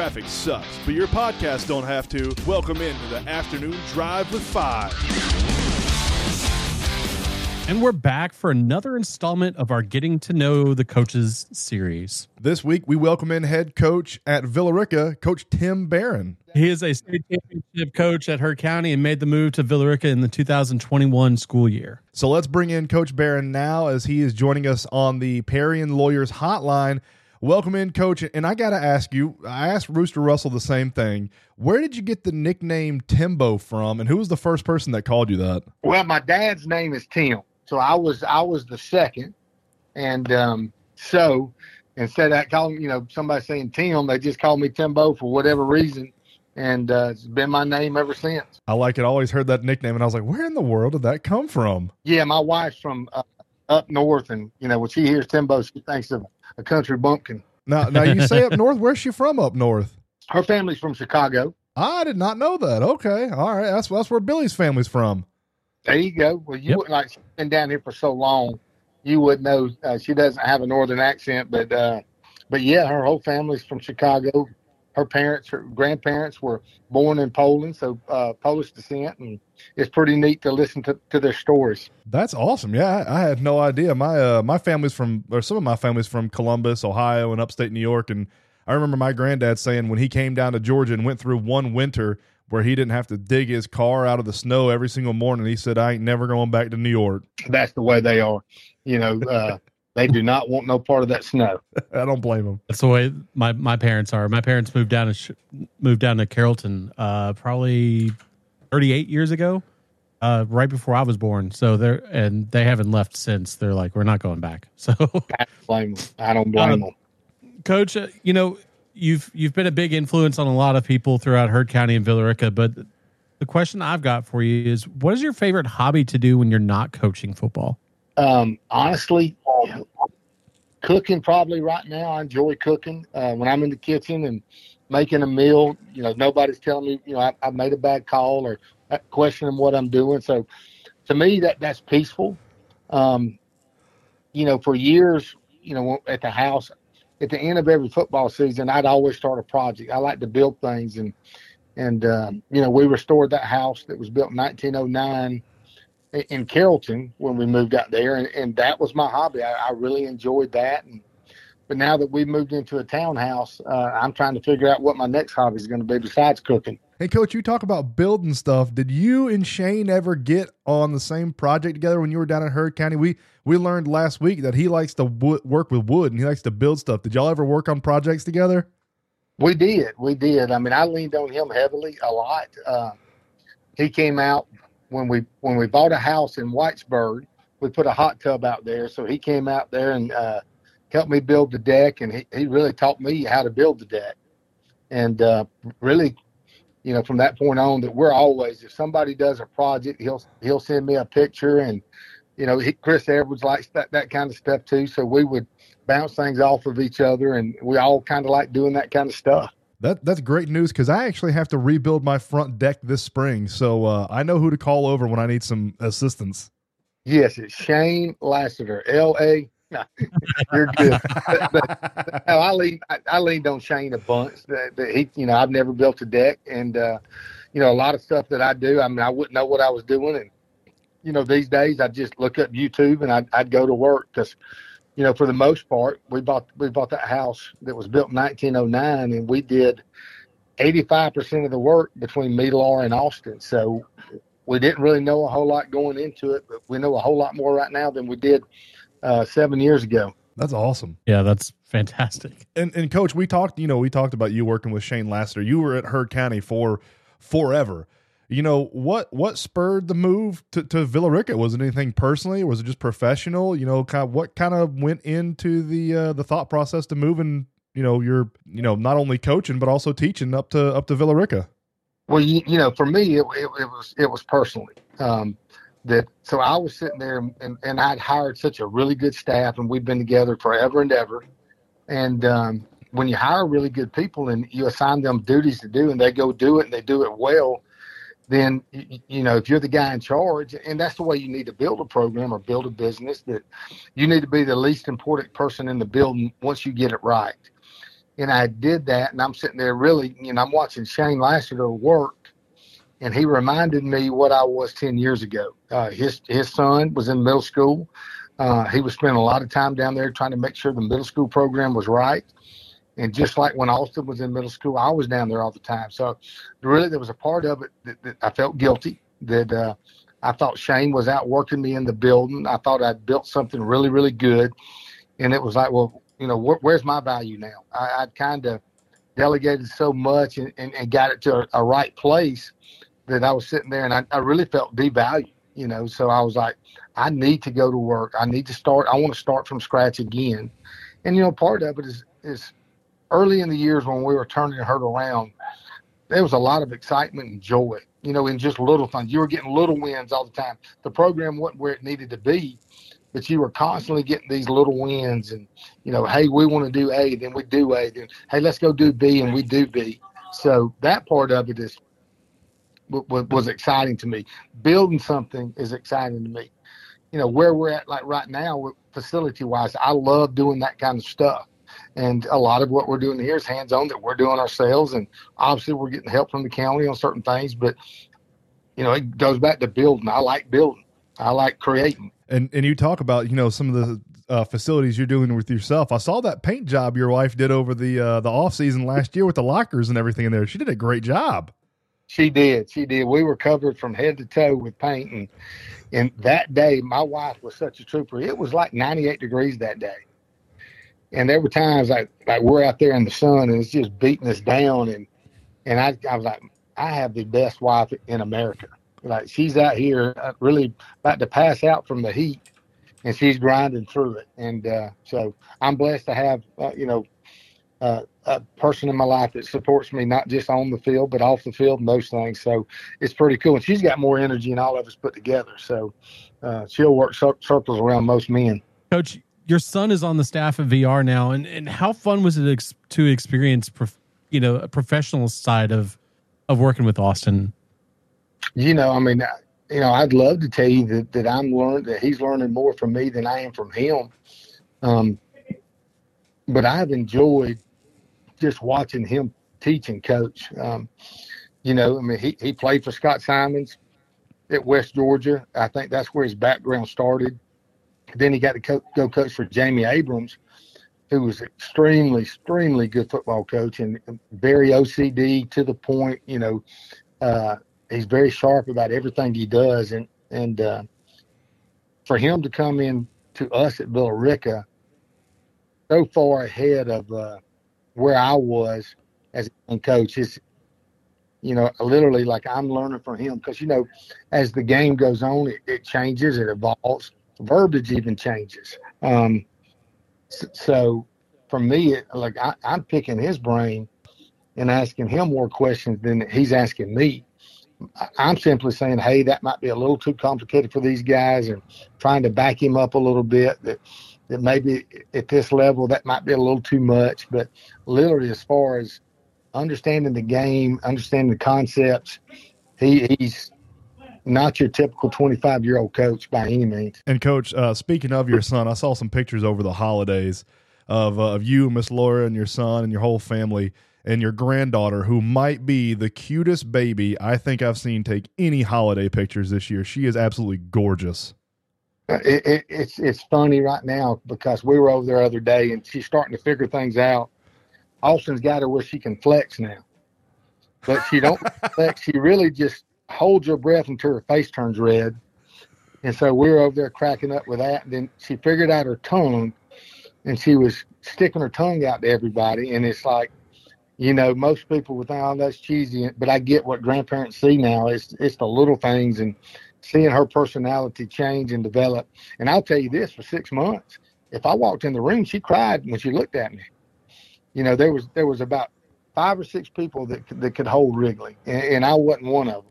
traffic sucks, but your podcast don't have to. Welcome into the afternoon drive with five. And we're back for another installment of our Getting to Know the Coaches series. This week, we welcome in head coach at Villa Rica, Coach Tim Barron. He is a state championship coach at Heard County and made the move to Villa Rica in the 2021 school year. So let's bring in Coach Barron now as he is joining us on the Parian Lawyers Hotline. Welcome in, Coach. And I got to ask you, I asked Rooster Russell the same thing. Where did you get the nickname Timbo from, and who was the first person that called you that? Well, my dad's name is Tim. So I was I was the second, and um, so instead of calling you know somebody saying Tim, they just called me Timbo for whatever reason, and uh, it's been my name ever since. I like it. I always heard that nickname, and I was like, where in the world did that come from? Yeah, my wife's from uh, up north, and you know when she hears Timbo, she thinks of a country bumpkin. Now, now you say up north. Where's she from? Up north? Her family's from Chicago. I did not know that. Okay, all right. That's that's where Billy's family's from. There you go. Well, you Yep. wouldn't like been down here for so long, you wouldn't know uh, she doesn't have a northern accent, but uh, but yeah, her whole family's from Chicago. Her parents, her grandparents were born in Poland, so uh, Polish descent, and it's pretty neat to listen to, to their stories. That's awesome. Yeah, I, I had no idea. My uh, my family's from, or some of my family's from Columbus, Ohio, and upstate New York. And I remember my granddad saying when he came down to Georgia and went through one winter where he didn't have to dig his car out of the snow every single morning, he said, "I ain't never going back to New York." That's the way they are. You know, uh, they do not want no part of that snow. I don't blame them. That's the way my, my parents are. My parents moved down to Sh- moved down to Carrollton uh, probably 38 years ago, uh, right before I was born. So they're and they haven't left since. They're like, we're not going back. So, I don't blame them. I don't blame Um, them. Coach, uh, you know you've you've been a big influence on a lot of people throughout Heard County and Villa Rica, but the question I've got for you is, what is your favorite hobby to do when you're not coaching football? Um, honestly, cooking probably right now. I enjoy cooking uh, when I'm in the kitchen and making a meal. You know, nobody's telling me, you know, I, I made a bad call or uh, questioning what I'm doing. So, to me, that that's peaceful. Um, you know, for years, you know, at the house, at the end of every football season, I'd always start a project. I like to build things, and and um, you know, we restored that house that was built in 1909 in- Carrollton when we moved out there, and, and that was my hobby. I, I really enjoyed that. And but now that we moved into a townhouse, uh, I'm trying to figure out what my next hobby is going to be besides cooking. Hey, Coach, you talk about building stuff. Did you and Shane ever get on the same project together when you were down in Heard County? We we learned last week that he likes to wo- work with wood and he likes to build stuff. Did y'all ever work on projects together? We did, we did. I mean, I leaned on him heavily a lot. Uh, he came out when we when we bought a house in Whitesburg. We put a hot tub out there, so he came out there and uh, helped me build the deck, and he, he really taught me how to build the deck. And uh, really, you know, from that point on, that we're always if somebody does a project, he'll he'll send me a picture, and you know, he, Chris Edwards likes that that kind of stuff too. So we would bounce things off of each other, and we all kind of like doing that kind of stuff. That that's great news because I actually have to rebuild my front deck this spring, so uh, I know who to call over when I need some assistance. Yes, it's Shane Lassiter, L A. No, you're good. but, but, no, I lean I, I leaned on Shane a bunch. That, that he, you know, I've never built a deck, and uh, you know, a lot of stuff that I do. I mean, I wouldn't know what I was doing, and you know, these days I just look up YouTube and I'd, I'd go to work because, you know, for the most part, we bought we bought that house that was built in 1909, and we did 85 percent of the work between Meadlar and Austin. So we didn't really know a whole lot going into it, but we know a whole lot more right now than we did uh, seven years ago. That's awesome. Yeah, that's fantastic. And and coach, we talked. You know, we talked about you working with Shane Lassiter. You were at Heard County for forever. You know what? What spurred the move to, to Villa Rica? Was it anything personally, was it just professional? You know, kind of what kind of went into the uh, the thought process to moving? You know, you're you know not only coaching but also teaching up to up to Villa Rica. Well, you, you know, for me, it, it, it was it was personally um, that. So I was sitting there, and, and I'd hired such a really good staff, and we've been together forever and ever. And um, when you hire really good people and you assign them duties to do, and they go do it, and they do it well, then you, know if you're the guy in charge, and that's the way you need to build a program or build a business. That you need to be the least important person in the building once you get it right. And I did that, and I'm sitting there really, you know, I'm watching Shane Lassiter work, and he reminded me what I was 10 years ago. Uh, his his son was in middle school. Uh, he was spending a lot of time down there trying to make sure the middle school program was right. And just like when Austin was in middle school, I was down there all the time. So really, there was a part of it that, that I felt guilty that uh, I thought Shane was out working me in the building. I thought I'd built something really, really good. And it was like, well, you know, wh- where's my value now? I, I'd kind of delegated so much and, and, and got it to a, a, right place that I was sitting there and I, I really felt devalued, you know. So I was like, I need to go to work. I need to start. I want to start from scratch again. And, you know, part of it is, is early in the years when we were turning Heard around, there was a lot of excitement and joy, you know, in just little things. You were getting little wins all the time. The program wasn't where it needed to be, but you were constantly getting these little wins. And, you know, hey, we want to do A, then we do A. Then, hey, let's go do B, and we do B. So that part of it is was exciting to me. Building something is exciting to me. You know, where we're at, like right now, facility wise, I love doing that kind of stuff. And a lot of what we're doing here is hands on that we're doing ourselves. And obviously, we're getting help from the county on certain things. But, you know, it goes back to building. I like building, I like creating. And, and you talk about, you know, some of the uh, facilities you're doing with yourself. I saw that paint job your wife did over the uh, the off season last year with the lockers and everything in there. She did a great job. She did. She did. We were covered from head to toe with paint, and and that day, my wife was such a trooper. It was like 98 degrees that day and there were times like like we're out there in the sun and it's just beating us down and and I I was like I have the best wife in America. Like she's out here uh, really about to pass out from the heat, and she's grinding through it. And uh, so I'm blessed to have uh, you know uh, a person in my life that supports me not just on the field but off the field and those things. So it's pretty cool. And she's got more energy than all of us put together. So uh, she'll work circles around most men. Coach, your son is on the staff of VR now, and, and how fun was it ex- to experience, prof- you know, a professional side of of working with Austin? You know, I mean, you know, I'd love to tell you that, that I'm learning that he's learning more from me than I am from him. Um, but I've enjoyed just watching him teach and coach. Um, you know, I mean, he, he played for Scott Simons at West Georgia. I think that's where his background started. Then he got to co- go coach for Jamie Abrams, who was extremely, extremely good football coach and very OCD to the point. You know, uh, he's very sharp about everything he does, and and uh, for him to come in to us at Villa Rica so far ahead of uh, where I was as a coach is you know, literally like I'm learning from him because, you know, as the game goes on, it, it changes, it evolves verbiage even changes. Um, so for me, like I, I'm picking his brain and asking him more questions than he's asking me. I'm simply saying, hey, that might be a little too complicated for these guys, and trying to back him up a little bit. That that maybe at this level that might be a little too much. But literally, as far as understanding the game, understanding the concepts, he, he's not your typical 25 year old coach by any means. And coach, uh, speaking of your son, I saw some pictures over the holidays of uh, of you, Miss Laura, and your son and your whole family and your granddaughter, who might be the cutest baby I think I've seen take any holiday pictures this year. She is absolutely gorgeous. Uh, it, it, it's it's funny right now because we were over there the other day and she's starting to figure things out. Austin's got her where she can flex now, but she don't flex. She really just holds her breath until her face turns red. And so we were over there cracking up with that. And then she figured out her tongue and she was sticking her tongue out to everybody. And it's like, you know, most people would think, oh, that's cheesy. But I get what grandparents see now. It's, it's the little things and seeing her personality change and develop. And I'll tell you this for six months, if I walked in the room, she cried when she looked at me. You know, there was, there was about five or six people that, that could hold Wrigley, and, and I wasn't one of them.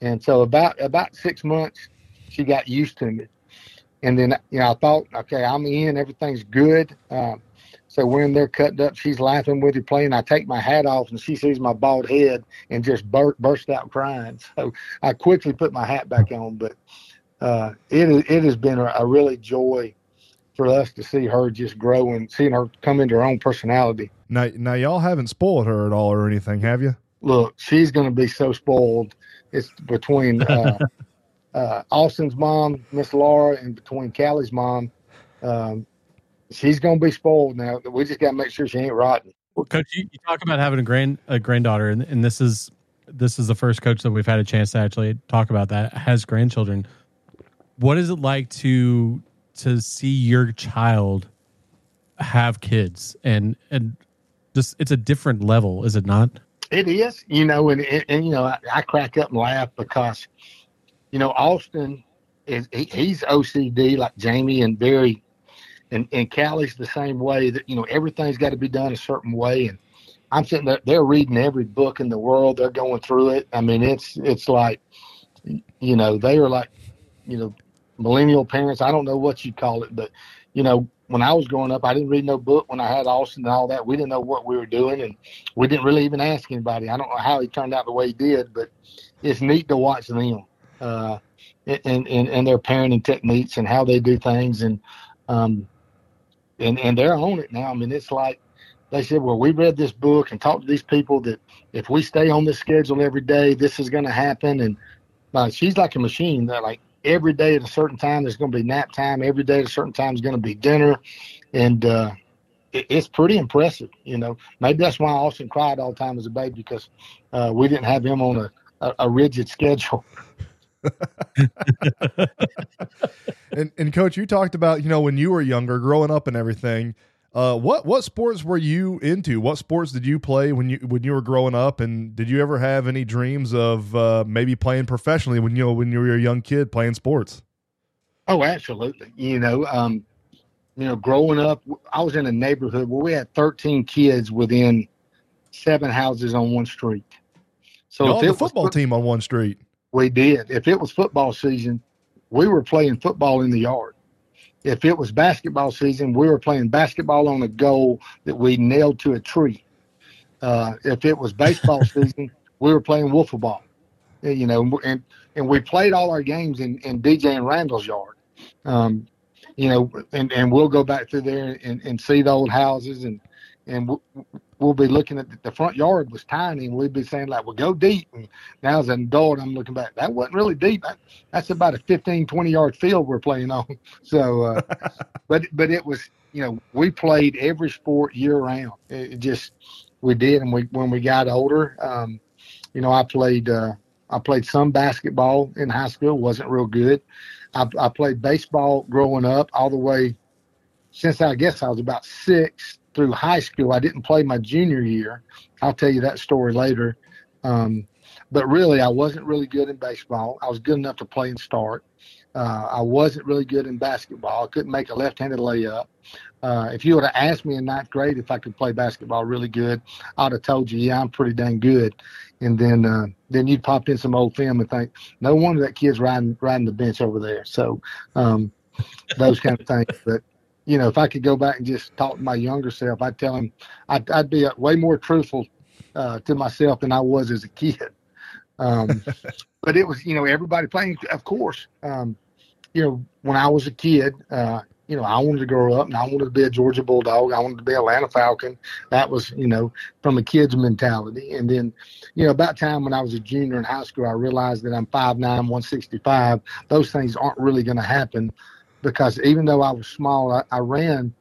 And so about about six months, she got used to me. And then you know I thought, okay, I'm in, everything's good. Um, so we're in there cutting up. She's laughing with you, playing. I take my hat off, and she sees my bald head and just bur- burst out crying. So I quickly put my hat back on. But uh, it it has been a, a really joy for us to see her just grow and seeing her come into her own personality. Now, now y'all haven't spoiled her at all or anything, have you? Look, she's going to be so spoiled. It's between uh, uh, Austin's mom, Miss Laura, and between Callie's mom. Um, she's going to be spoiled now. We just got to make sure she ain't rotten. Well, coach, you, you, talk about having a grand a granddaughter, and, and this is this is the first coach that we've had a chance to actually talk about that has grandchildren. What is it like to to see your child have kids and and just it's a different level, is it not? It is, you know, and and, and you know, I, I, crack up and laugh because, you know, Austin is he, he's OCD like Jamie and very, and and Callie's the same way that you know everything's got to be done a certain way, and I'm sitting there, they're reading every book in the world, they're going through it. I mean, it's it's like, you know, they are like, you know, millennial parents. I don't know what you call it, but you know, when I was growing up, I didn't read no book. When I had Austin and all that, we didn't know what we were doing, and we didn't really even ask anybody. I don't know how he turned out the way he did, but it's neat to watch them, uh, and, and and their parenting techniques and how they do things, and um, and and they're on it now. I mean, it's like they said, well, we read this book and talked to these people that if we stay on this schedule every day, this is going to happen, and uh, she's like a machine. That like every day at a certain time there's going to be nap time. Every day at a certain time is going to be dinner, and uh, it, it's pretty impressive. You know, maybe that's why Austin cried all the time as a baby because uh, we didn't have him on a, a, a rigid schedule. and and coach, you talked about you know when you were younger, growing up and everything. Uh, what what sports were you into? What sports did you play when you when you were growing up? And did you ever have any dreams of uh, maybe playing professionally when you know when you were a young kid playing sports? Oh, absolutely. You know, um, you know, growing up, I was in a neighborhood where we had 13 kids within seven houses on one street. So if it football was, team on one street, we did. If it was football season, we were playing football in the yard if it was basketball season, we were playing basketball on a goal that we nailed to a tree. Uh, if it was baseball season, we were playing wiffle ball. You know, and and we played all our games in, in DJ and Randall's yard. Um, you know, and, and we'll go back through there and, and see the old houses and and we'll be looking at the, front yard was tiny and we'd be saying like, well, go deep. And now as an adult, I'm looking back, that wasn't really deep. That, that's about a 15, 20 yard field we're playing on. So, uh, but, but it was, you know, we played every sport year round. It, it just, we did. And we, when we got older, um, you know, I played, uh, I played some basketball in high school, wasn't real good. I, I played baseball growing up all the way since I guess I was about six through high school. I didn't play my junior year. I'll tell you that story later. Um, but really, I wasn't really good in baseball. I was good enough to play and start. Uh, I wasn't really good in basketball. I couldn't make a left-handed layup. Uh, if you would have asked me in ninth grade if I could play basketball really good, I'd have told you, yeah, I'm pretty dang good. And then, uh, then you'd pop in some old film and think, no wonder that kid's riding riding the bench over there. So, um, those kind of things. But you know, if I could go back and just talk to my younger self, I'd tell him I'd, I'd be way more truthful uh, to myself than I was as a kid. Um, but it was, you know, everybody playing, of course. Um, you know, when I was a kid, uh, you know, I wanted to grow up and I wanted to be a Georgia Bulldog. I wanted to be Atlanta Falcon. That was, you know, from a kid's mentality. And then, you know, about time when I was a junior in high school, I realized that I'm 5'9, 165. Those things aren't really going to happen because even though I was small, I, I ran,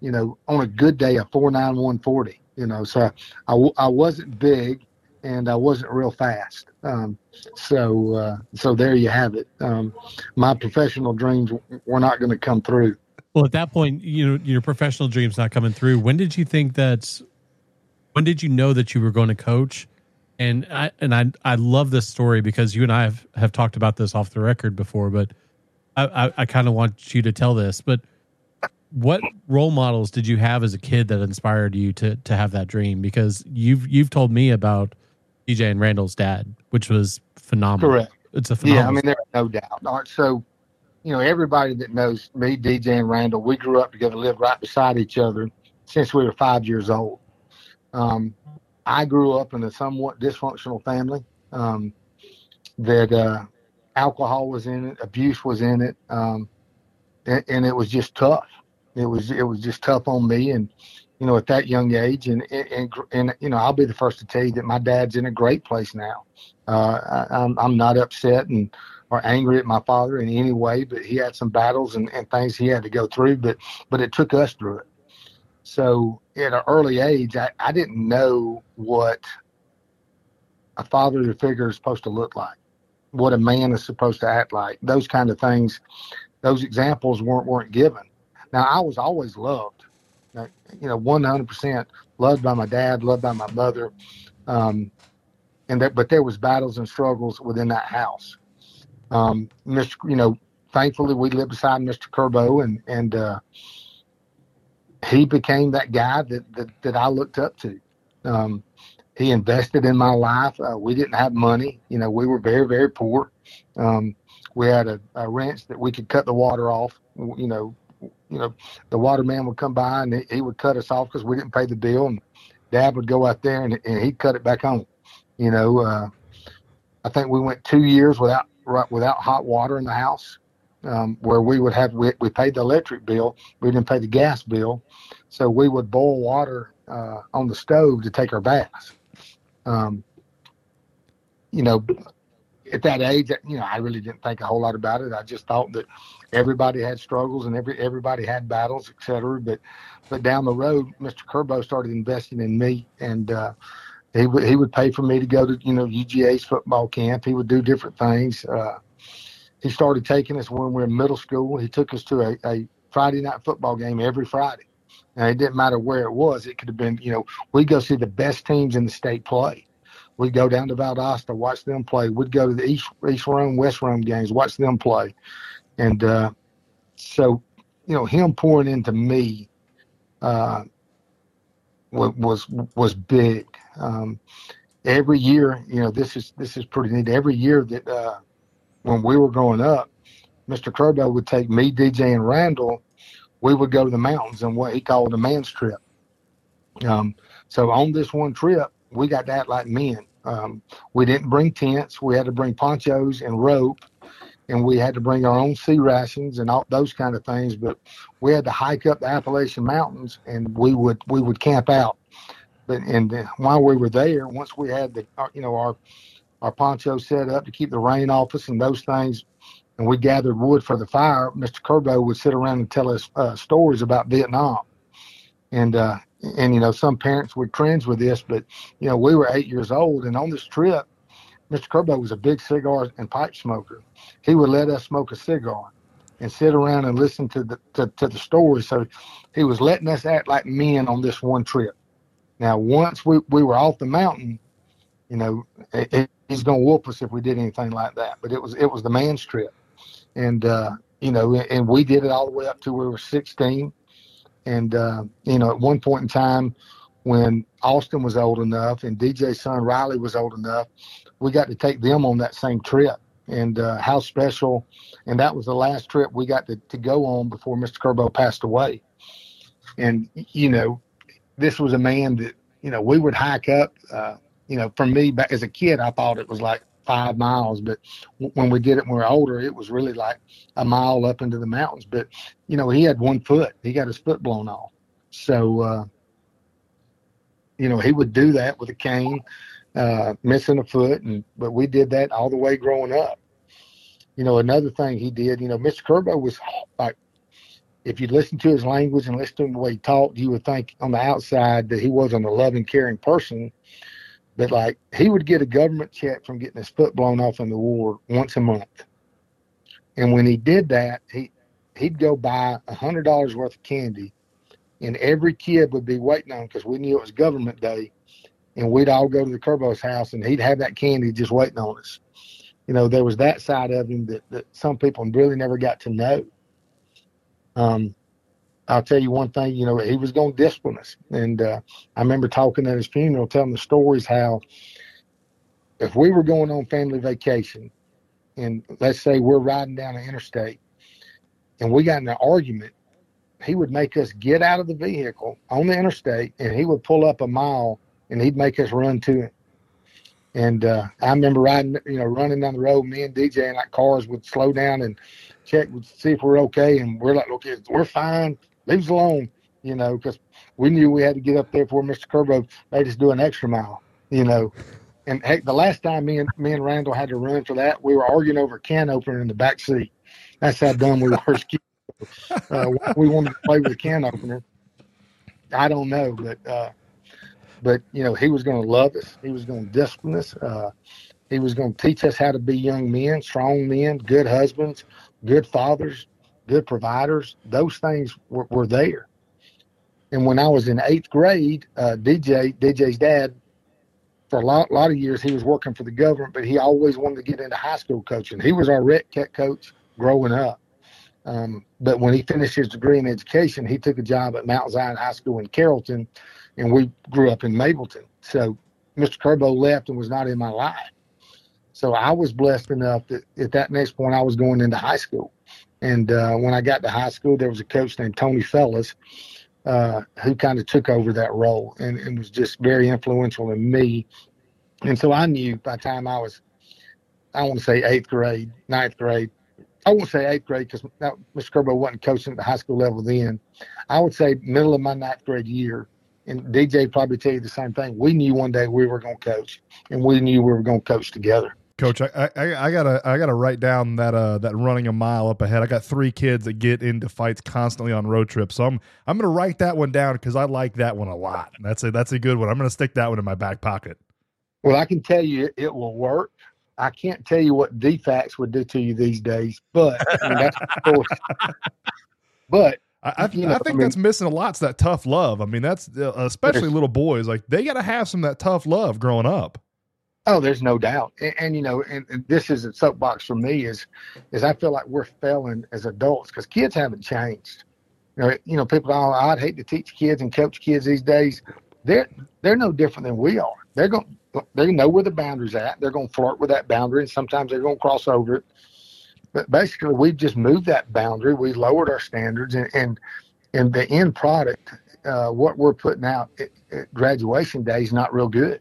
you know, on a good day a four nine one forty. You know, so I, I wasn't big and I wasn't real fast. Um, so uh, so there you have it. Um, my professional dreams were not going to come through. Well, at that point, you know, your professional dreams not coming through. When did you think that? When did you know that you were going to coach? And I and I I love this story because you and I have, have talked about this off the record before, but I, I, I kind of want you to tell this, but what role models did you have as a kid that inspired you to to have that dream? Because you've you've told me about DJ and Randall's dad, which was phenomenal. Correct. It's a phenomenal. Yeah, I mean, there's no doubt. All right, so, you know, everybody that knows me, DJ and Randall, we grew up together, lived right beside each other since we were five years old. Um, I grew up in a somewhat dysfunctional family um, that uh, alcohol was in it, abuse was in it, um, and, and, it was just tough. it was it was just tough on me, and you know, at that young age, and and and you know, I'll be the first to tell you that my dad's in a great place now. Uh, I, I'm I'm not upset and or angry at my father in any way, but he had some battles and, and things he had to go through, but but it took us through it. So at an early age, I, I didn't know what a father figure is supposed to look like, what a man is supposed to act like. Those kind of things, those examples weren't weren't given. Now I was always loved, you know, 100% loved by my dad, loved by my mother, um, and that. But there was battles and struggles within that house. Um, Mr. You know, thankfully we lived beside Mr. Curbo, and and uh, he became that guy that that, that I looked up to. Um, he invested in my life. Uh, we didn't have money. You know, we were very, very poor. Um, we had a, a wrench that we could cut the water off. You know, you know, the waterman would come by and he, he would cut us off because we didn't pay the bill, and Dad would go out there and, and he'd cut it back on. You know, uh, I think we went two years without without hot water in the house, um, where we would have we, we paid the electric bill, we didn't pay the gas bill, so we would boil water uh, on the stove to take our baths. Um, you know, at that age, you know, I really didn't think a whole lot about it. I just thought that everybody had struggles and every everybody had battles, et cetera. But but down the road, Mr. Curbo started investing in me, and uh, he would he would pay for me to go to you know UGA's football camp. He would do different things. Uh, he started taking us when we were in middle school. He took us to a, a Friday night football game every Friday. And it didn't matter where it was. It could have been, you know, we go see the best teams in the state play. We'd go down to Valdosta, watch them play. We'd go to the East East Rome, West Rome games, watch them play. And uh, so, you know, him pouring into me uh, was was big. Um, every year, you know, this is this is pretty neat. Every year that uh, when we were growing up, Mr. Curbo would take me, DJ, and Randall. We would go to the mountains on what he called a man's trip. Um, so on this one trip, we got to act like men. Um, we didn't bring tents. We had to bring ponchos and rope, and we had to bring our own C rations and all those kind of things. But we had to hike up the Appalachian Mountains, and we would we would camp out. But and while we were there, once we had the uh, you know our our poncho set up to keep the rain off us and those things, and we gathered wood for the fire, Mr. Curbo would sit around and tell us uh, stories about Vietnam. And uh, and you know some parents would cringe with this, but you know we were eight years old, and on this trip, Mr. Curbo was a big cigar and pipe smoker. He would let us smoke a cigar and sit around and listen to the to, to the stories. So he was letting us act like men on this one trip. Now, once we, we were off the mountain, you know, it, it, he's going to whoop us if we did anything like that. But it was it was the man's trip, and uh, you know, and we did it all the way up to where we were 16. And, uh, you know, at one point in time when Austin was old enough and DJ's son Riley was old enough, we got to take them on that same trip. And uh, how special. And that was the last trip we got to, to go on before Mr. Curbo passed away. And, you know, this was a man that, you know, we would hike up. Uh, you know, for me, as a kid, I thought it was like five miles. But when we did it when we were older, it was really like a mile up into the mountains. But you know, he had one foot; he got his foot blown off. So uh, you know, he would do that with a cane, uh, missing a foot, and but we did that all the way growing up. You know, another thing he did, you know, Mr. Curbo was like if you listen to his language and listen to the way he talked, you would think on the outside that he wasn't a loving, caring person. But like he would get a government check from getting his foot blown off in the war once a month. And when he did that, he he'd go buy a hundred dollars worth of candy, and every kid would be waiting on because we knew it was government day, and we'd all go to the Curbo's house, and he'd have that candy just waiting on us. You know, there was that side of him that, that some people really never got to know. Um, I'll tell you one thing, you know, he was going to discipline us. And uh, I remember talking at his funeral, telling the stories how if we were going on family vacation, and let's say we're riding down the interstate and we got in an argument, he would make us get out of the vehicle on the interstate and he would pull up a mile and he'd make us run to it. And uh, I remember riding, you know, running down the road, me and DJ, and like cars would slow down and check, see if we're okay. And we're like, okay, we're fine leave us alone, you know, because we knew we had to get up there before Mr. Curbo made us do an extra mile, you know. And heck, the last time me and me and Randall had to run for that, we were arguing over a can opener in the back seat. That's how dumb we were. uh, we wanted to play with a can opener. I don't know, but uh, but you know he was going to love us. He was going to discipline us. Uh, he was going to teach us how to be young men, strong men, good husbands, good fathers, good providers. Those things were, were there. And when I was in eighth grade, uh, DJ DJ's dad for a lot, lot of years he was working for the government, but he always wanted to get into high school coaching. He was our rec cat coach growing up. Um, but when he finished his degree in education, he took a job at Mount Zion High School in Carrollton, and we grew up in Mableton. So Mr. Curbo left and was not in my life. So I was blessed enough that at that next point I was going into high school. And uh, when I got to high school, there was a coach named Tony Fellas uh, who kind of took over that role and, and was just very influential in me. And so I knew by the time I was, I want to say eighth grade, ninth grade, I won't say eighth grade because Mr. Curbo wasn't coaching at the high school level then. I would say middle of my ninth grade year, and DJ probably tell you the same thing. We knew one day we were going to coach, and we knew we were going to coach together. Coach, I, I, I, gotta I gotta write down that uh that running a mile up ahead. I got three kids that get into fights constantly on road trips, so I'm I'm gonna write that one down because I like that one a lot. That's a that's a good one. I'm gonna stick that one in my back pocket. Well, I can tell you it will work. I can't tell you what DFACS would do to you these days, but I mean, that's but I, I, you know, I think I mean, that's missing a lot. It's that tough love. I mean, that's uh, especially little boys. Like they got to have some of that tough love growing up. Oh, there's no doubt. And, and you know, and, and, this is a soapbox for me is, is I feel like we're failing as adults because kids haven't changed. You know, you know, people. Oh, I'd hate to teach kids and coach kids these days. They're they're no different than we are. They're going they know where the boundary's at. They're going to flirt with that boundary, and sometimes they're going to cross over it. But basically, we've just moved that boundary. We lowered our standards, and and, and the end product, uh, what we're putting out at, at graduation day is not real good.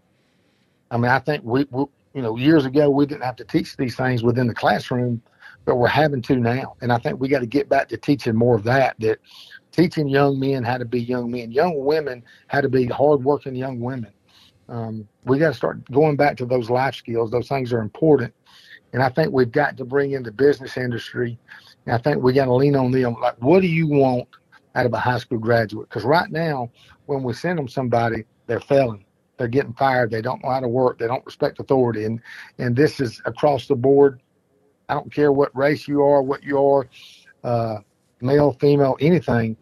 I mean, I think we, we, you know, years ago we didn't have to teach these things within the classroom, but we're having to now. And I think we got to get back to teaching more of that. That teaching young men how to be young men, young women how to be hardworking young women. Um, we got to start going back to those life skills. Those things are important. And I think we've got to bring in the business industry. And I think we got to lean on them. Like, what do you want out of a high school graduate? Because right now, when we send them somebody, they're failing they're getting fired. They don't know how to work. They don't respect authority. And and this is across the board. I don't care what race you are, what you are, uh, male, female, anything.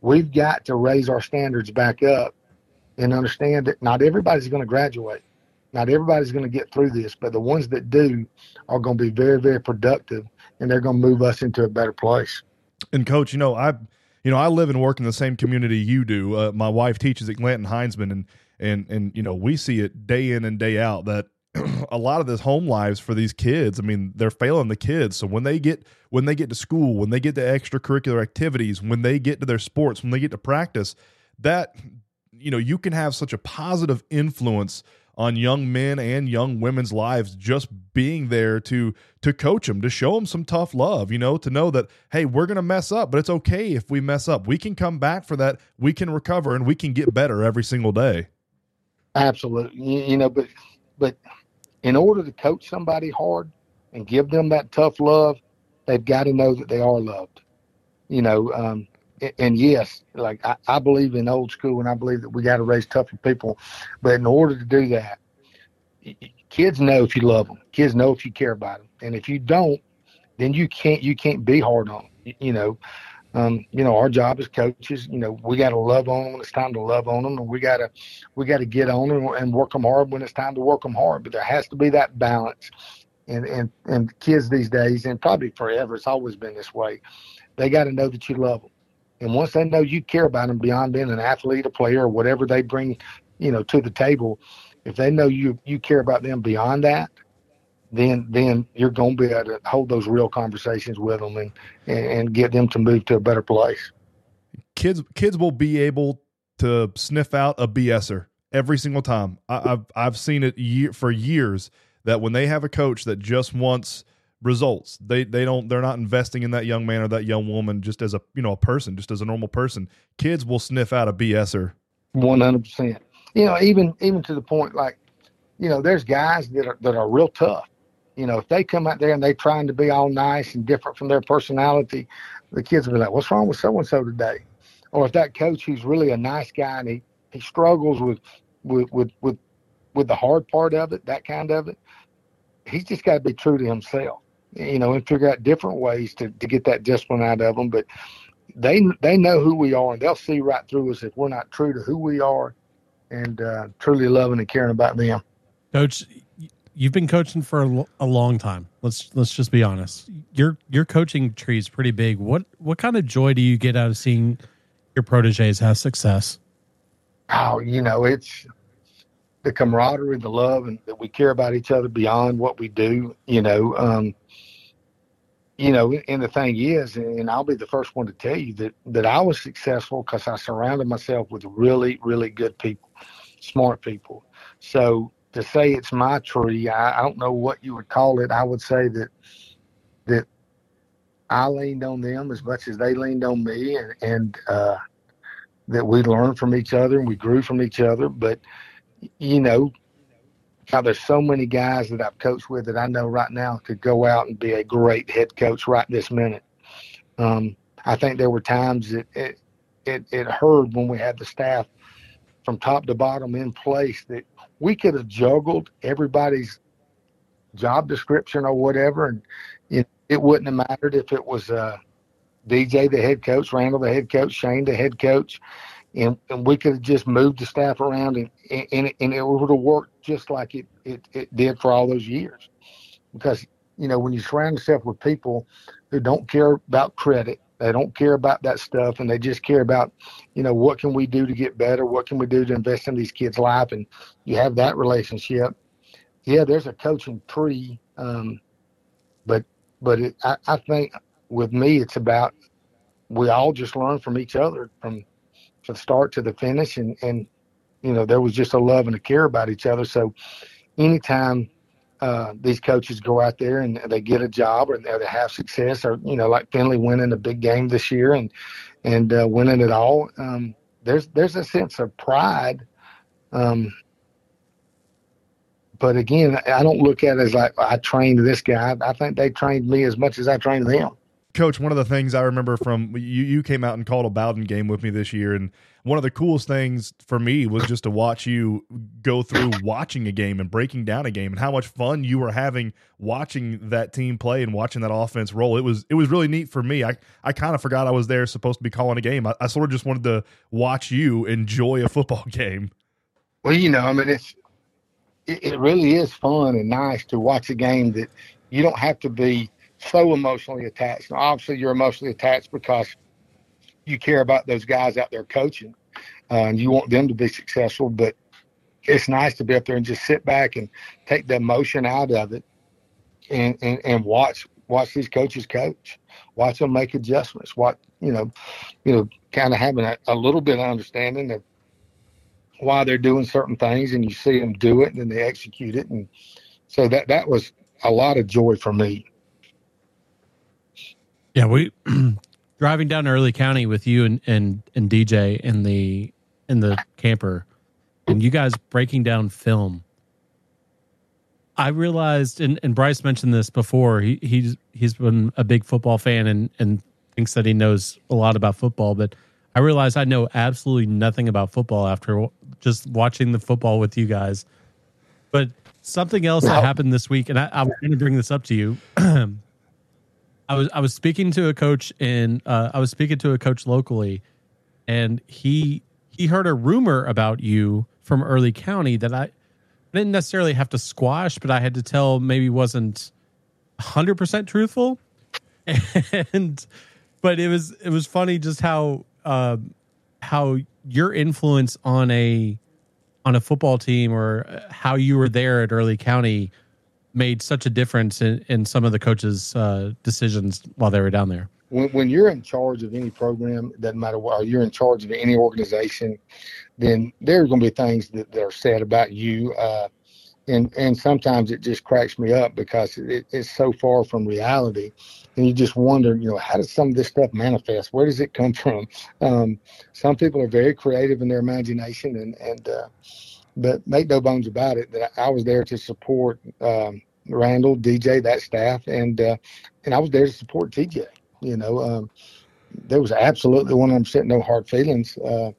We've got to raise our standards back up and understand that not everybody's going to graduate. Not everybody's going to get through this, but the ones that do are going to be very, very productive, and they're going to move us into a better place. And coach, you know, I, you know, I live and work in the same community you do. Uh, my wife teaches at Glanton Hindsman, and and and you know we see it day in and day out that a lot of this home lives for these kids i mean they're failing the kids. So when they get when they get to school when they get to extracurricular activities when they get to their sports when they get to practice that you know you can have such a positive influence on young men and young women's lives just being there to to coach them to show them some tough love you know to know that hey we're going to mess up but it's okay if we mess up. We can come back for that. We can recover and we can get better every single day Absolutely. You, you, know, but but in order to coach somebody hard and give them that tough love, they've got to know that they are loved. You know, um, and, yes, like I, I believe in old school, and I believe that we got to raise tougher people. But in order to do that, kids know if you love them. Kids know if you care about them, and if you don't, then you can't you can't be hard on them. You know, um, you know, our job as coaches, you know, we got to love on them when it's time to love on them, and we got to we got to get on them and work them hard when it's time to work them hard. But there has to be that balance. And and and kids these days, and probably forever, it's always been this way. They got to know that you love them, and once they know you care about them beyond being an athlete, a player, or whatever they bring, you know, to the table, if they know you you care about them beyond that, then then you're going to be able to hold those real conversations with them and, and, get them to move to a better place. Kids kids will be able to sniff out a BSer every single time. I, have I've seen it year, for years that when they have a coach that just wants results. They they don't they're not investing in that young man or that young woman just as a you know a person, just as a normal person. Kids will sniff out a BSer. One hundred percent. You know, even even to the point like, you know, there's guys that are that are real tough. You know, if they come out there and they're trying to be all nice and different from their personality, the kids will be like, "What's wrong with so and so today?" Or if that coach who's really a nice guy and he, he struggles with with with with with the hard part of it, that kind of it, he's just got to be true to himself you know, and figure out different ways to, to get that discipline out of them. But they they know who we are, and they'll see right through us if we're not true to who we are and uh, truly loving and caring about them. Coach, you've been coaching for a, long time. Let's let's just be honest. Your your coaching tree is pretty big. What what kind of joy do you get out of seeing your proteges have success? Oh, you know, it's the camaraderie, the love, and that we care about each other beyond what we do. You know, um, you know, and the thing is, and I'll be the first one to tell you that that I was successful because I surrounded myself with really, really good people, smart people. So to say it's my tree, I, I don't know what you would call it. I would say that that I leaned on them as much as they leaned on me, and and uh, that we learned from each other and we grew from each other. But you know, now, there's so many guys that I've coached with that I know right now could go out and be a great head coach right this minute. Um, I think there were times that it, it, it when we had the staff from top to bottom in place that we could have juggled everybody's job description or whatever, and it, it wouldn't have mattered if it was uh, DJ the head coach, Randall the head coach, Shane the head coach, and, and we could have just moved the staff around and, and, and it would have worked just like it, it, it did for all those years. Because, you know, when you surround yourself with people who don't care about credit, they don't care about that stuff, and they just care about, you know, what can we do to get better? What can we do to invest in these kids' life? And you have that relationship. Yeah, there's a coaching tree, um, but but it, I, I think with me, it's about we all just learn from each other, from the start to the finish, and and you know there was just a love and a care about each other. So anytime uh, these coaches go out there and they get a job or they have success, or you know like Finley winning a big game this year and and uh, winning it all, um, there's there's a sense of pride. Um, but again, I don't look at it as like I trained this guy. I think they trained me as much as I trained them. Coach, one of the things I remember from you, you came out and called a Bowdon game with me this year, and one of the coolest things for me was just to watch you go through watching a game and breaking down a game, and how much fun you were having watching that team play and watching that offense roll. It was it was really neat for me. I I kind of forgot I was there, supposed to be calling a game. I, I sort of just wanted to watch you enjoy a football game. Well, you know, I mean, it's it, it really is fun and nice to watch a game that you don't have to be so emotionally attached. Now, obviously, you're emotionally attached because you care about those guys out there coaching, uh, and you want them to be successful. But it's nice to be up there and just sit back and take the emotion out of it, and and, and watch watch these coaches coach, watch them make adjustments. watch you know, you know, kind of having a, a little bit of understanding of why they're doing certain things, and you see them do it, and then they execute it, and so that that was a lot of joy for me. Yeah, we driving down to Early County with you and, and and DJ in the in the camper, and you guys breaking down film. I realized, and, and Bryce mentioned this before. He he's he's been a big football fan and and thinks that he knows a lot about football, but I realized I know absolutely nothing about football after just watching the football with you guys. But something else that happened this week, and I, I was going to bring this up to you. I was I was speaking to a coach in uh, I was speaking to a coach locally, and he he heard a rumor about you from Early County that I didn't necessarily have to squash, but I had to tell maybe wasn't hundred percent truthful, and but it was it was funny just how uh, how your influence on a on a football team or how you were there at Early County made such a difference in, in some of the coaches' uh, decisions while they were down there? When, when you're in charge of any program, doesn't matter what, or you're in charge of any organization, then there's going to be things that, that are said about you. Uh, and and sometimes it just cracks me up because it, it's so far from reality, and you just wonder, you know, how does some of this stuff manifest? Where does it come from? Um, some people are very creative in their imagination, and and uh, but make no bones about it that I was there to support um, Randall, DJ, that staff, and uh, and I was there to support TJ. You know, um, there was absolutely 100% no hard feelings. Uh,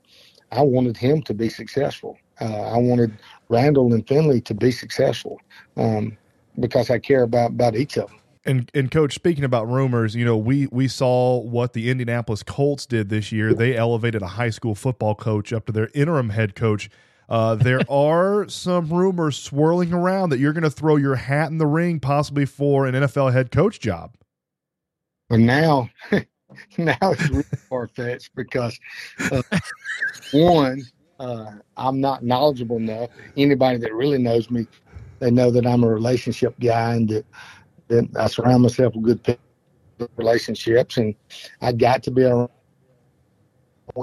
I wanted him to be successful. Uh, I wanted Randall and Finley to be successful um, because I care about about each of them. And and coach, speaking about rumors, you know, we we saw what the Indianapolis Colts did this year. They elevated a high school football coach up to their interim head coach. Uh, there are some rumors swirling around that you're going to throw your hat in the ring, possibly for an NFL head coach job. But now, now it's really far fetched because uh, one, uh, I'm not knowledgeable enough. Anybody that really knows me, they know that I'm a relationship guy and that, that I surround myself with good relationships. And I got to be around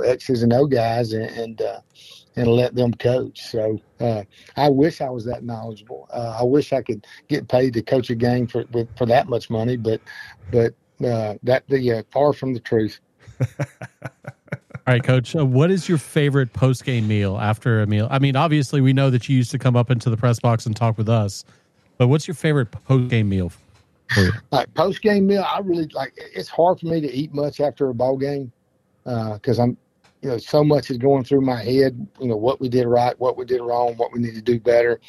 X's and O guys and and, uh, and let them coach. So uh, I wish I was that knowledgeable. Uh, I wish I could get paid to coach a game for with, for that much money, but but uh, that the uh, far from the truth. All right, coach. Uh, what is your favorite post game meal after a meal? I mean, obviously, we know that you used to come up into the press box and talk with us, but what's your favorite post game meal? Like post game meal, I really like. It's hard for me to eat much after a ball game because uh, I'm, you know, so much is going through my head. You know, what we did right, what we did wrong, what we need to do better.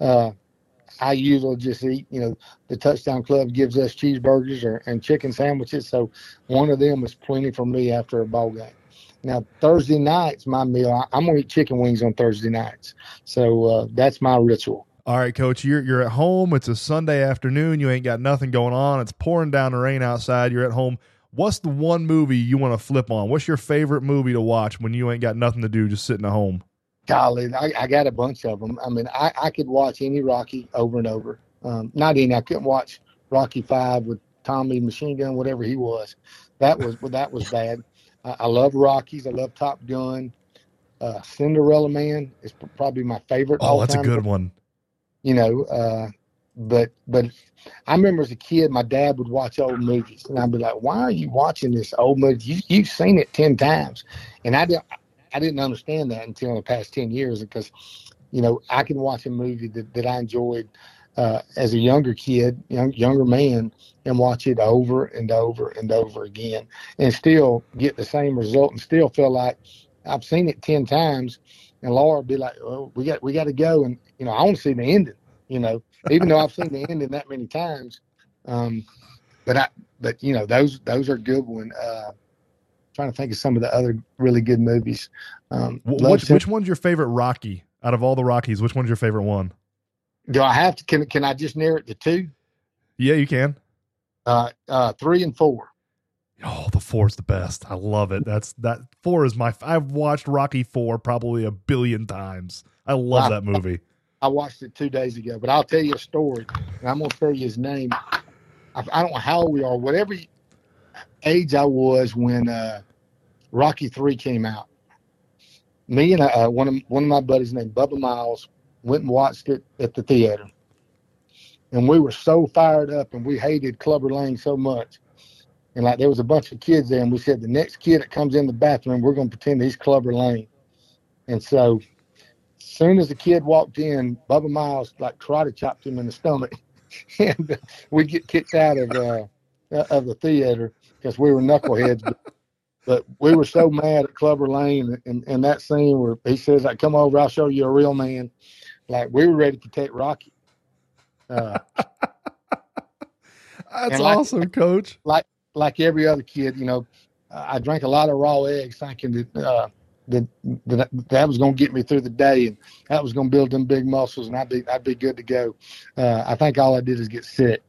Uh, I usually just eat, you know, the touchdown club gives us cheeseburgers or, and chicken sandwiches. So one of them is plenty for me after a ball game. Now Thursday nights, my meal. I, am gonna eat chicken wings on Thursday nights, so uh, that's my ritual. All right, coach, you're you're at home. It's a Sunday afternoon. You ain't got nothing going on. It's pouring down the rain outside. You're at home. What's the one movie you want to flip on? What's your favorite movie to watch when you ain't got nothing to do, just sitting at home? Golly, I, I got a bunch of them. I mean, I, I could watch any Rocky over and over. Um, not any. I couldn't watch Rocky Five with Tommy Machine Gunn, whatever he was. That was that was bad. I, I love Rockies. I love Top Gun. Uh, Cinderella Man is probably my favorite. Oh, that's a good one. You know, uh, but but I remember as a kid, my dad would watch old movies, and I'd be like, "Why are you watching this old movie? You, you've seen it ten times," and I didn't I didn't understand that until the past ten years because, you know, I can watch a movie that, that I enjoyed uh, as a younger kid, young, younger man, and watch it over and over and over again, and still get the same result, and still feel like I've seen it ten times. And Laura would be like, "Oh, we got we got to go," and you know, I want to see the ending. You know, even though I've seen the ending that many times, um, but I but you know those those are good one. Uh, trying to think of some of the other really good movies. Um, which, which one's your favorite Rocky out of all the Rockies? Which one's your favorite one? Do I have to? Can can I just narrow it to two? Yeah, you can. Uh, uh, three and four. Oh, the four is the best. I love it. That's that four is my. I've watched Rocky four probably a billion times. I love well, that movie. I, watched it two days ago, but I'll tell you a story, and I'm going to tell you his name. I, I, don't know how we are. Whatever age I was when uh, Rocky Three came out, me and uh, one of one of my buddies named Bubba Miles went and watched it at the theater. And we were so fired up and we hated Clubber Lang so much. And like there was a bunch of kids there and we said the next kid that comes in the bathroom, we're gonna pretend he's Clubber Lang. And so soon as the kid walked in, Bubba Miles like karate chopped him in the stomach. and uh, we get kicked out of uh, of the theater because we were knuckleheads. But we were so mad at Clubber Lang and, and that scene where he says, "I come over, I'll show you a real man." Like we were ready to protect Rocky. Uh, That's like, awesome, Coach. Like like every other kid, you know, I drank a lot of raw eggs, thinking that uh, that, that that was going to get me through the day, and that was going to build them big muscles, and I'd be I'd be good to go. Uh, I think all I did is get sick.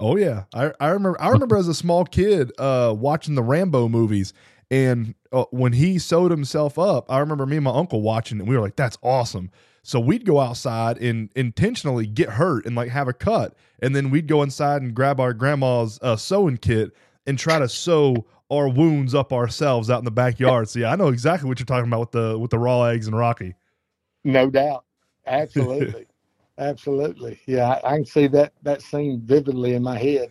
Oh yeah, I I remember I remember as a small kid uh, watching the Rambo movies, and uh, when he sewed himself up, I remember me and my uncle watching, and we were like, "That's awesome." So we'd go outside and intentionally get hurt and like have a cut, and then we'd go inside and grab our grandma's uh, sewing kit and try to sew our wounds up ourselves out in the backyard. So yeah, I know exactly what you're talking about with the with the raw eggs and Rocky. No doubt, absolutely. Absolutely. Yeah, I, I, can see that that scene vividly in my head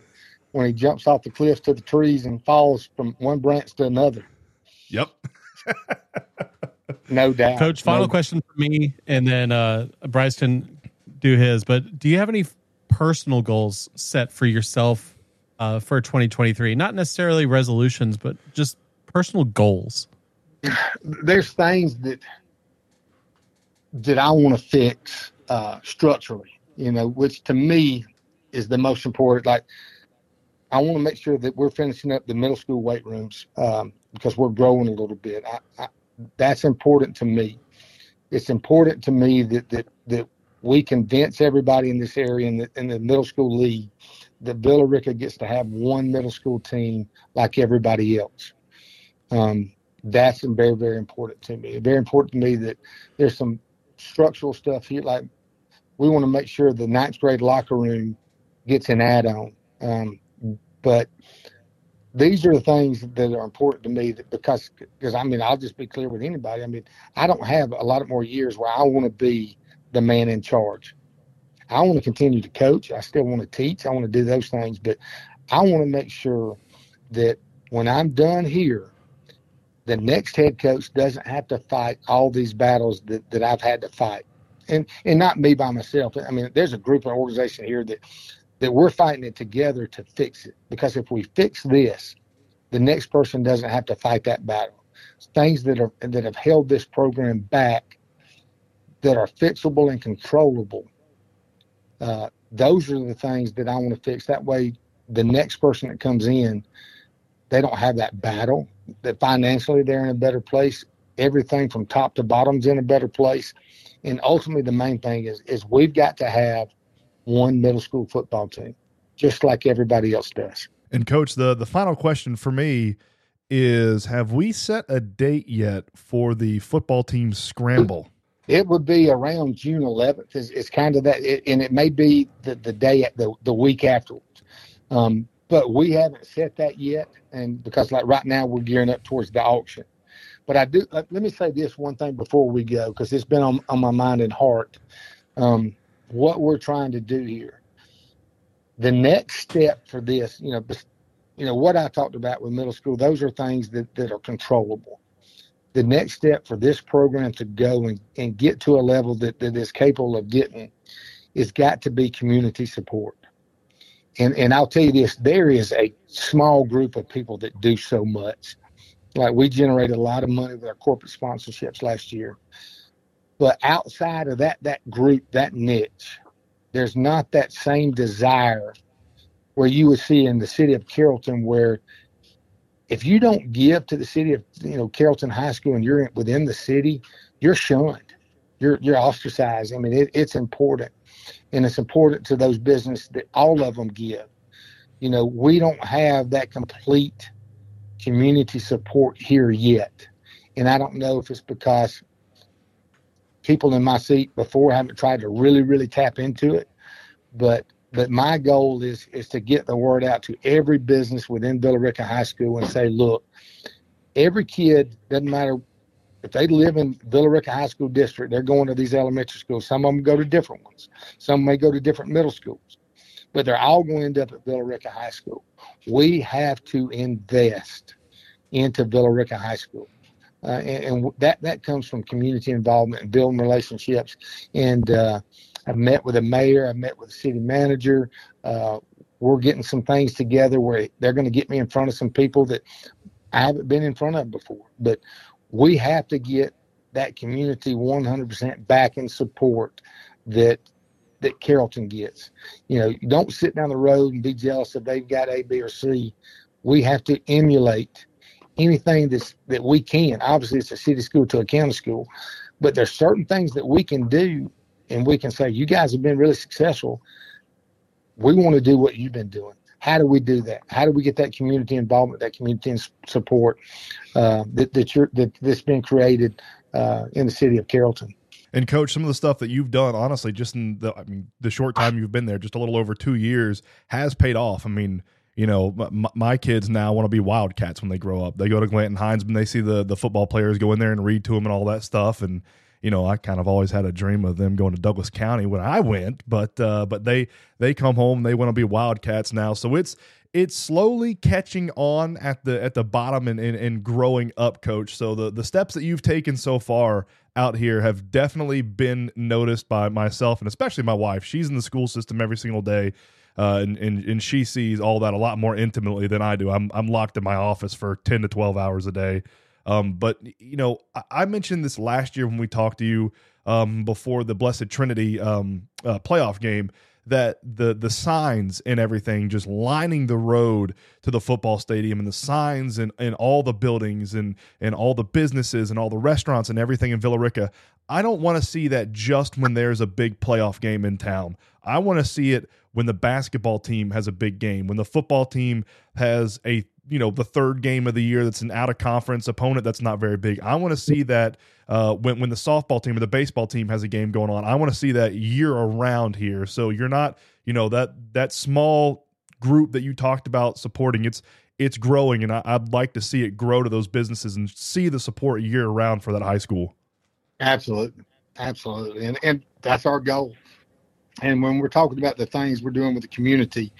when he jumps off the cliff to the trees and falls from one branch to another. Yep. no doubt. Coach, final no. question for me, and then uh, Bryce can do his. But do you have any personal goals set for yourself uh, for 2023? Not necessarily resolutions, but just personal goals. There's things that that I want to fix uh, structurally, you know, which to me is the most important. Like, I want to make sure that we're finishing up the middle school weight rooms um, because we're growing a little bit. I, I, that's important to me. It's important to me that that that we convince everybody in this area in the, in the middle school league that Villa Rica gets to have one middle school team like everybody else. Um, that's very, very important to me. Very important to me that there's some structural stuff here. Like we want to make sure the ninth grade locker room gets an add-on. Um, but these are the things that are important to me that because because I mean I'll just be clear with anybody. I mean I don't have a lot of more years where I want to be the man in charge. I want to continue to coach. I still want to teach. I want to do those things, but I want to make sure that when I'm done here, the next head coach doesn't have to fight all these battles that, that I've had to fight. And and not me by myself. I mean, there's a group of organization here that that we're fighting it together to fix it. Because if we fix this, the next person doesn't have to fight that battle. Things that are that have held this program back that are fixable and controllable. Uh, those are the things that I want to fix. That way, the next person that comes in, they don't have that battle. That financially they're in a better place. Everything from top to bottom's in a better place. And ultimately, the main thing is is we've got to have one middle school football team, just like everybody else does. And coach, the the final question for me is: Have we set a date yet for the football team scramble? It would be around June 11th. It's, it's kind of that, it, and it may be the, the day, the, the week afterwards. Um, but we haven't set that yet. And because, like, right now we're gearing up towards the auction. But I do, let, let me say this one thing before we go, because it's been on, on my mind and heart. Um, what we're trying to do here. The next step for this, you know, you know what I talked about with middle school. Those are things that, that are controllable the next step for this program to go and, and get to a level that, that is capable of getting is got to be community support. And and I'll tell you this, there is a small group of people that do so much. Like we generated a lot of money with our corporate sponsorships last year. But outside of that that group, that niche, there's not that same desire where you would see in the city of Carrollton where if you don't give to the city of you know Carrollton High School and you're within the city, you're shunned. You're you're ostracized. I mean, it, it's important, and it's important to those businesses that all of them give. You know, we don't have that complete community support here yet, and I don't know if it's because people in my seat before haven't tried to really really tap into it, but but my goal is is to get the word out to every business within Villa Rica High School and say, look, every kid doesn't matter if they live in Villa Rica High School district, they're going to these elementary schools. Some of them go to different ones. Some may go to different middle schools, but they're all going to end up at Villa Rica High School. We have to invest into Villa Rica High School. Uh, and, and, that that comes from community involvement and building relationships. And uh, I've met with a mayor. I've met with the city manager. Uh, we're getting some things together where they're going to get me in front of some people that I haven't been in front of before. But we have to get that community 100% back in support that that Carrollton gets. You know, you don't sit down the road and be jealous if they've got A, B, or C. We have to emulate anything that's that we can. Obviously, it's a city school to a county school, but there's certain things that we can do and we can say, you guys have been really successful. We want to do what you've been doing. How do we do that? How do we get that community involvement, that community support uh, that that you're that that's been created uh, in the city of Carrollton? And coach, some of the stuff that you've done, honestly, just in the I mean the short time you've been there, just a little over two years, has paid off. I mean, you know, my, my kids now want to be Wildcats when they grow up. They go to Glanton Hindsman and they see the the football players go in there and read to them and all that stuff, and you know, I kind of always had a dream of them going to Douglas County when I went, but uh, but they they come home, they want to be Wildcats now, so it's it's slowly catching on at the at the bottom and, and, and growing up, coach. So the the steps that you've taken so far out here have definitely been noticed by myself and especially my wife. She's in the school system every single day. Uh, and, and and she sees all that a lot more intimately than I do. I'm I'm locked in my office for ten to twelve hours a day. Um, but you know, I, I mentioned this last year when we talked to you um, before the Blessed Trinity um, uh, playoff game that the the signs and everything just lining the road to the football stadium and the signs and, and all the buildings and and all the businesses and all the restaurants and everything in Villa Rica. I don't want to see that just when there's a big playoff game in town. I want to see it when the basketball team has a big game, when the football team has a you know the third game of the year that's an out of conference opponent that's not very big. I want to see that uh, when when the softball team or the baseball team has a game going on. I want to see that year around here. So you're not you know that that small group that you talked about supporting. It's it's growing, and I, I'd like to see it grow to those businesses and see the support year around for that high school. Absolutely, absolutely, and and that's our goal. And when we're talking about the things we're doing with the community,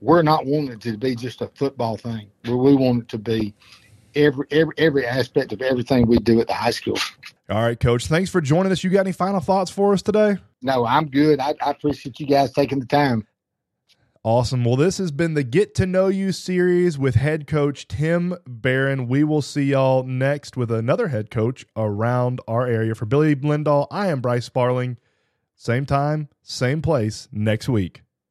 we're not wanting it to be just a football thing. We want it to be every every every aspect of everything we do at the high school. All right, coach. Thanks for joining us. You got any final thoughts for us today? No, I'm good. I, I appreciate you guys taking the time. Awesome. Well, this has been the Get to Know You series with head coach Tim Barron. We will see y'all next with another head coach around our area. For Billy Lindahl, I am Bryce Sparling. Same time, same place next week.